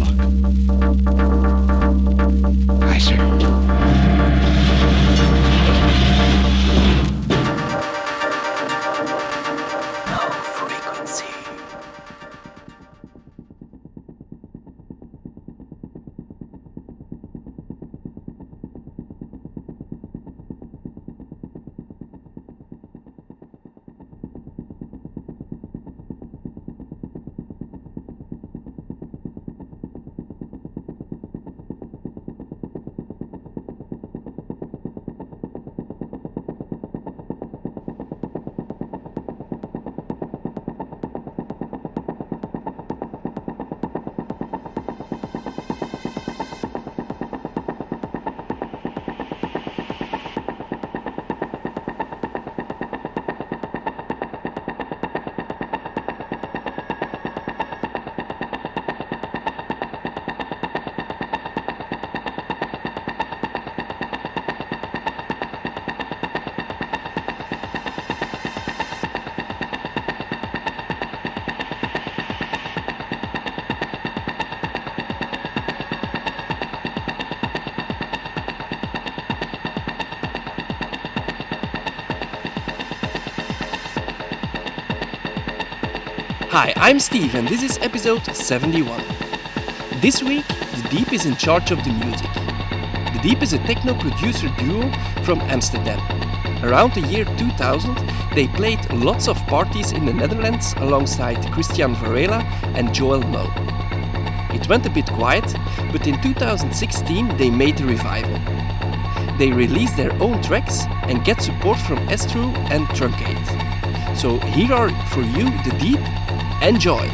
Sherlock. Hi, I'm Steve and this is episode 71. This week, The Deep is in charge of the music. The Deep is a techno producer duo from Amsterdam. Around the year 2000, they played lots of parties in the Netherlands alongside Christian Varela and Joel Mull. It went a bit quiet, but in 2016 they made a revival. They released their own tracks and get support from Estru and Truncate. So here are for you The Deep Enjoy!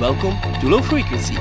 Welcome to Low Frequency.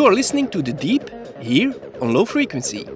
You are listening to The Deep here on Low Frequency.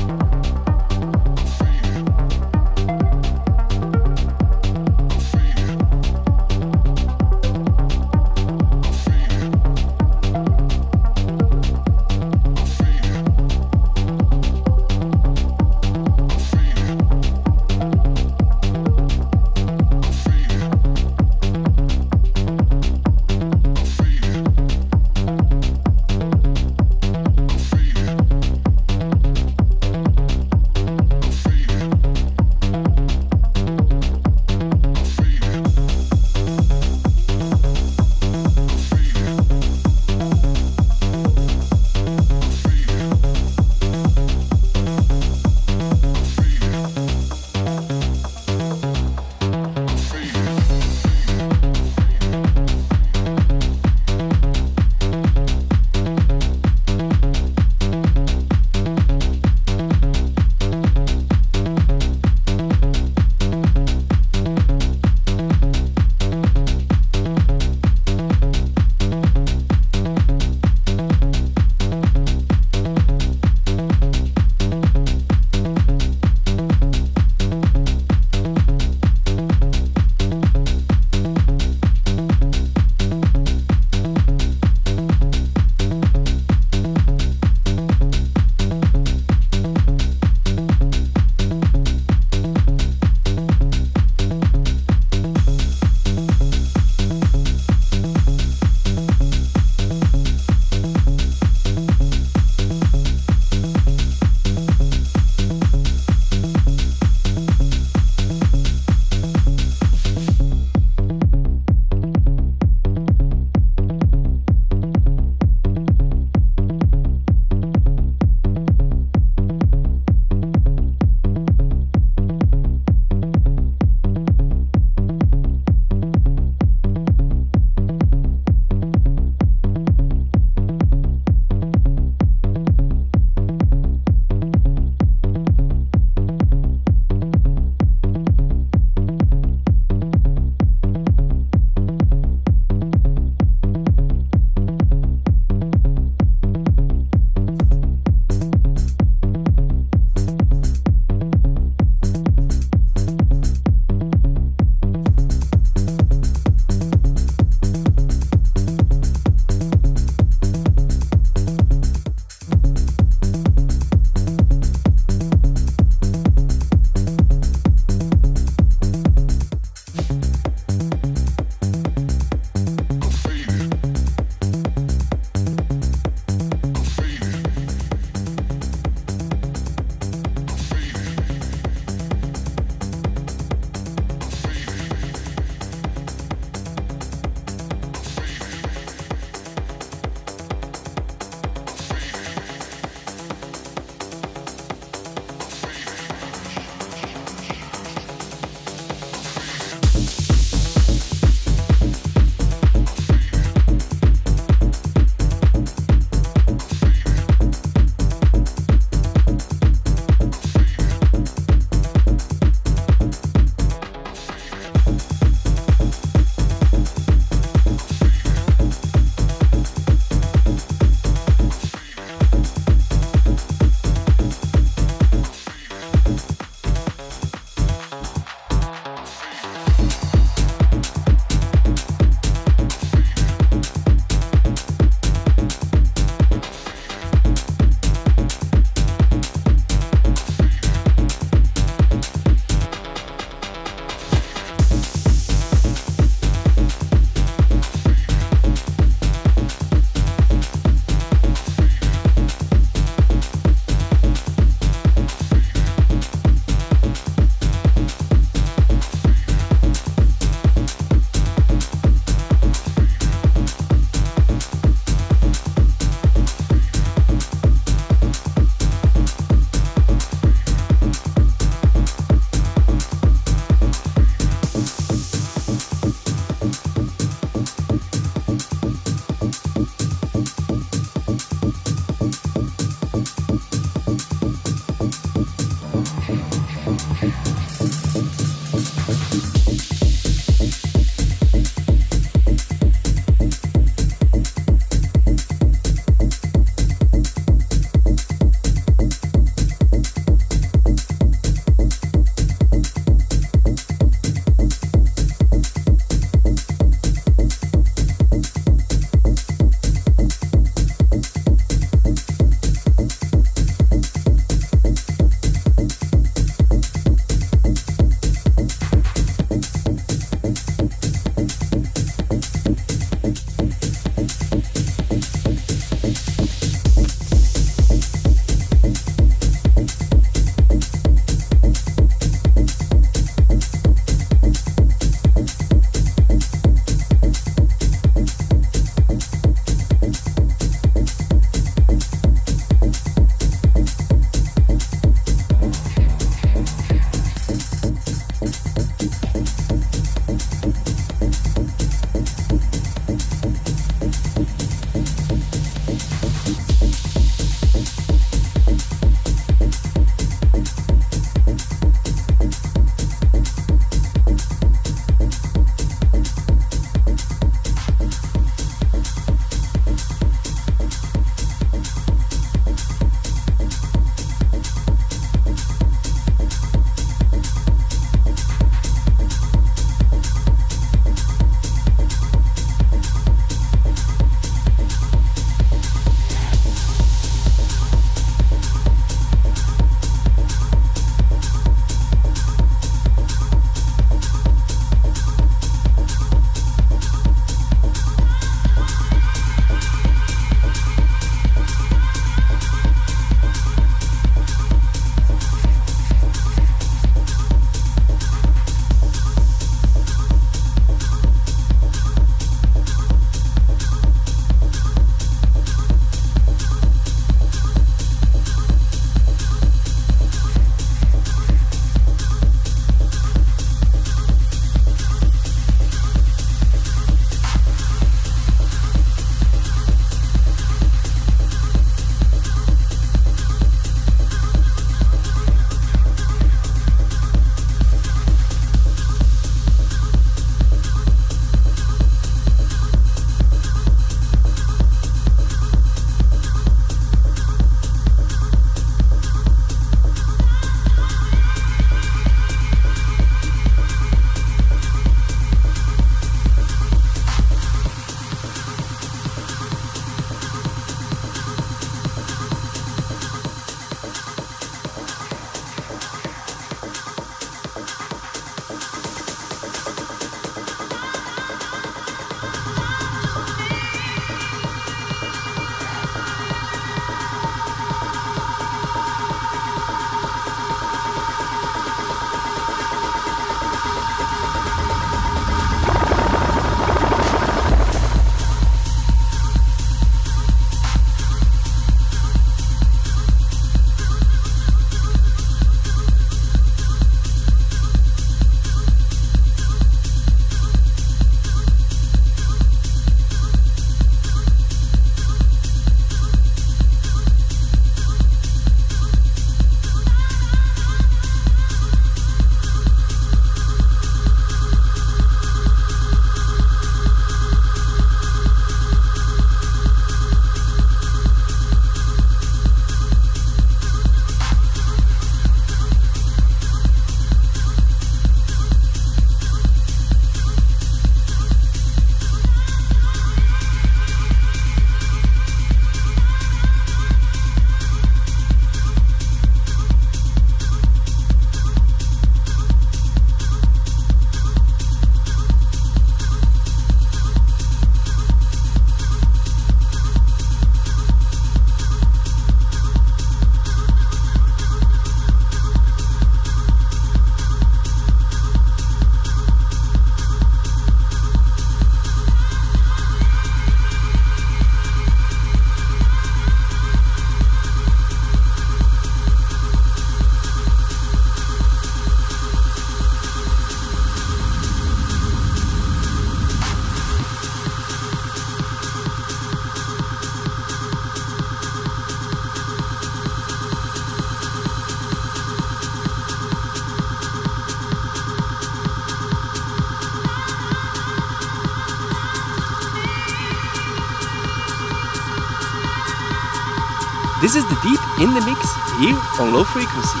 This is The Deep in the Mix here on Low Frequency.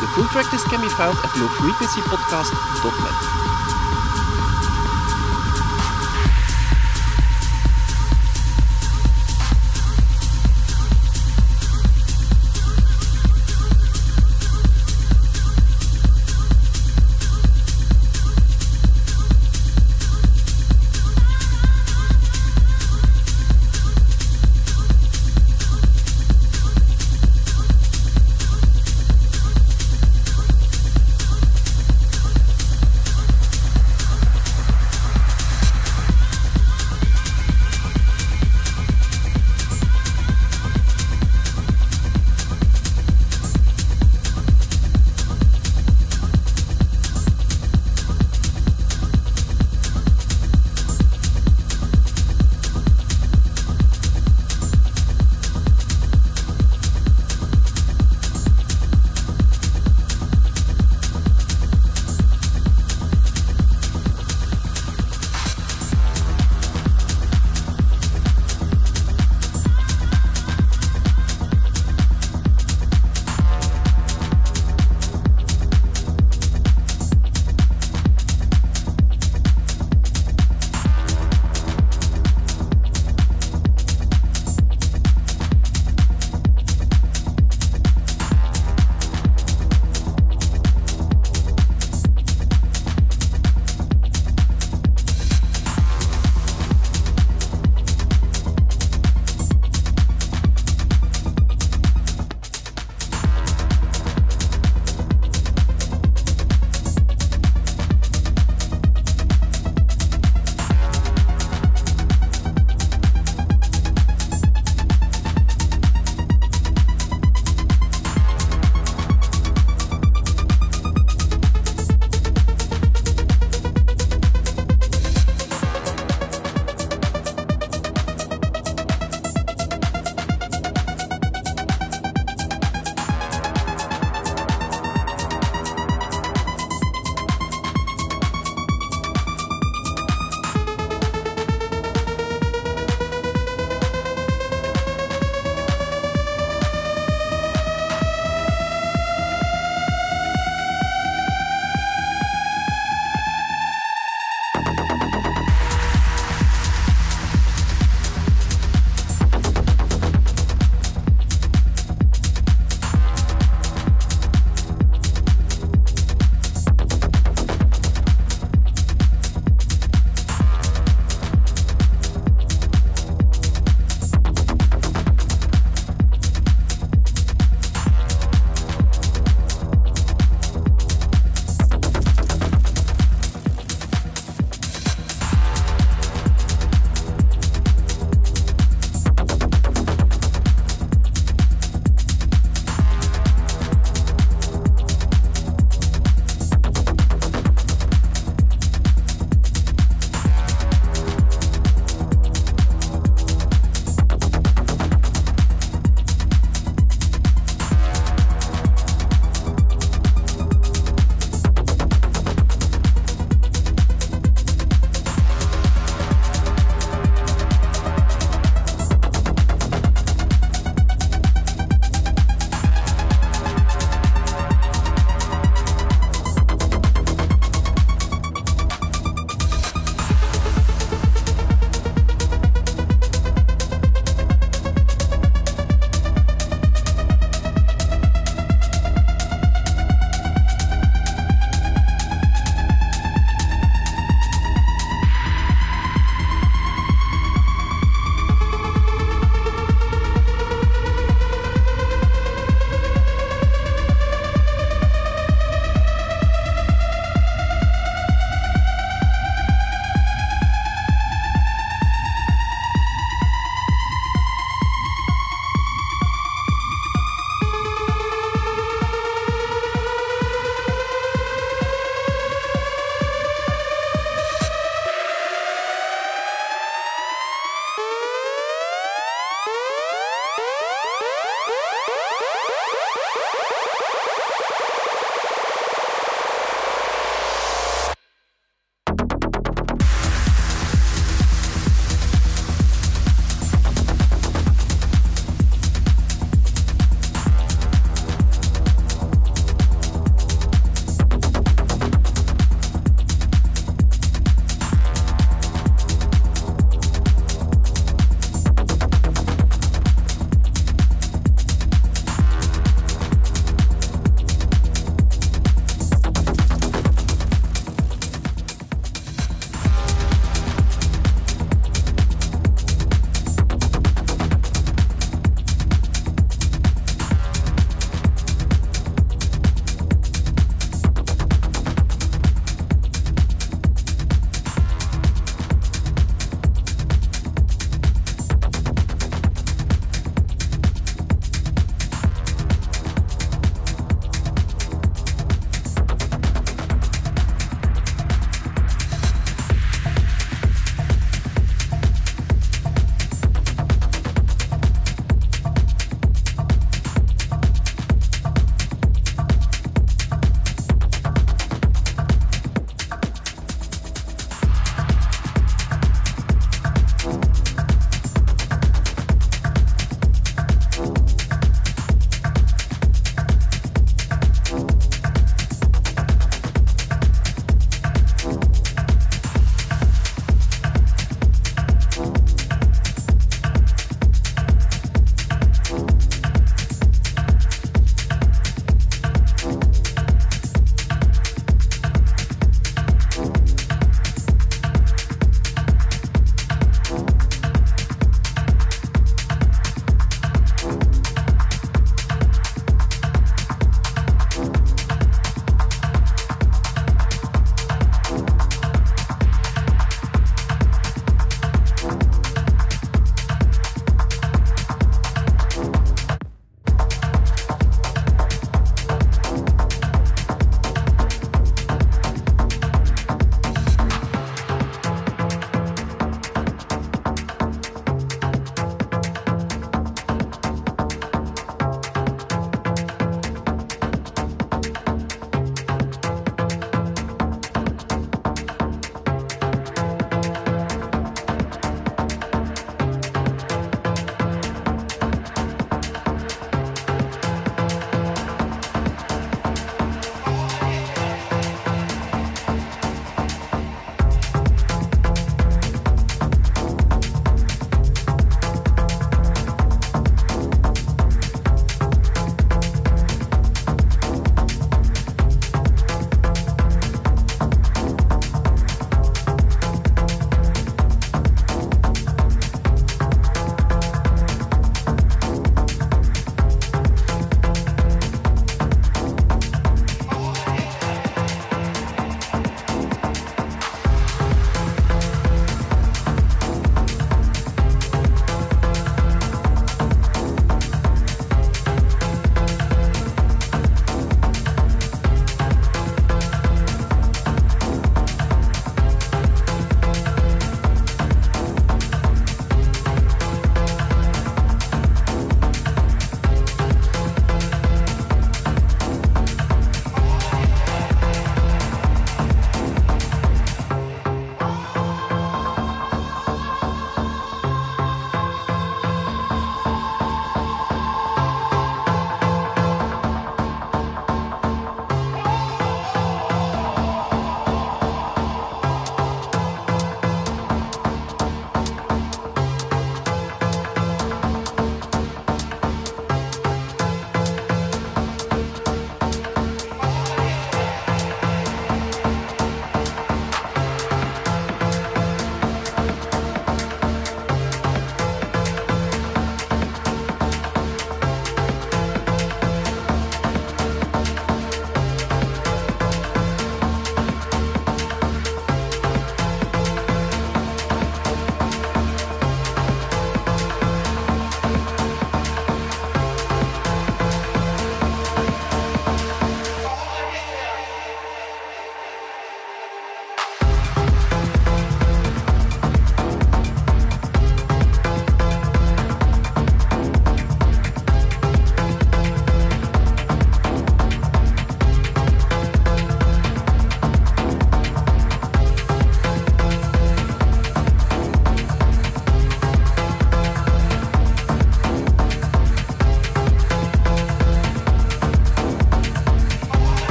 The full track list can be found at lowfrequencypodcast.net.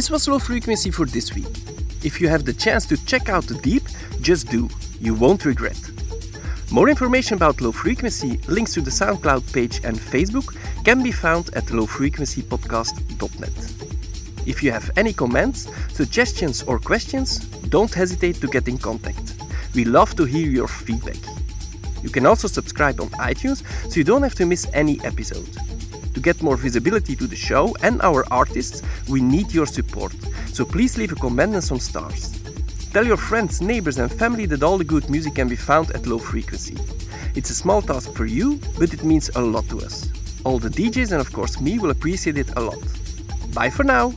This was Low Frequency for this week. If you have the chance to check out The Deep, just do. You won't regret. More information about Low Frequency, links to the SoundCloud page and Facebook can be found at lowfrequencypodcast.net. If you have any comments, suggestions, or questions, don't hesitate to get in contact. We love to hear your feedback. You can also subscribe on iTunes so you don't have to miss any episode. To get more visibility to the show and our artists, we need your support, so please leave a comment and some stars. Tell your friends, neighbors, and family that all the good music can be found at low frequency. It's a small task for you, but it means a lot to us. All the DJs and, of course, me will appreciate it a lot. Bye for now!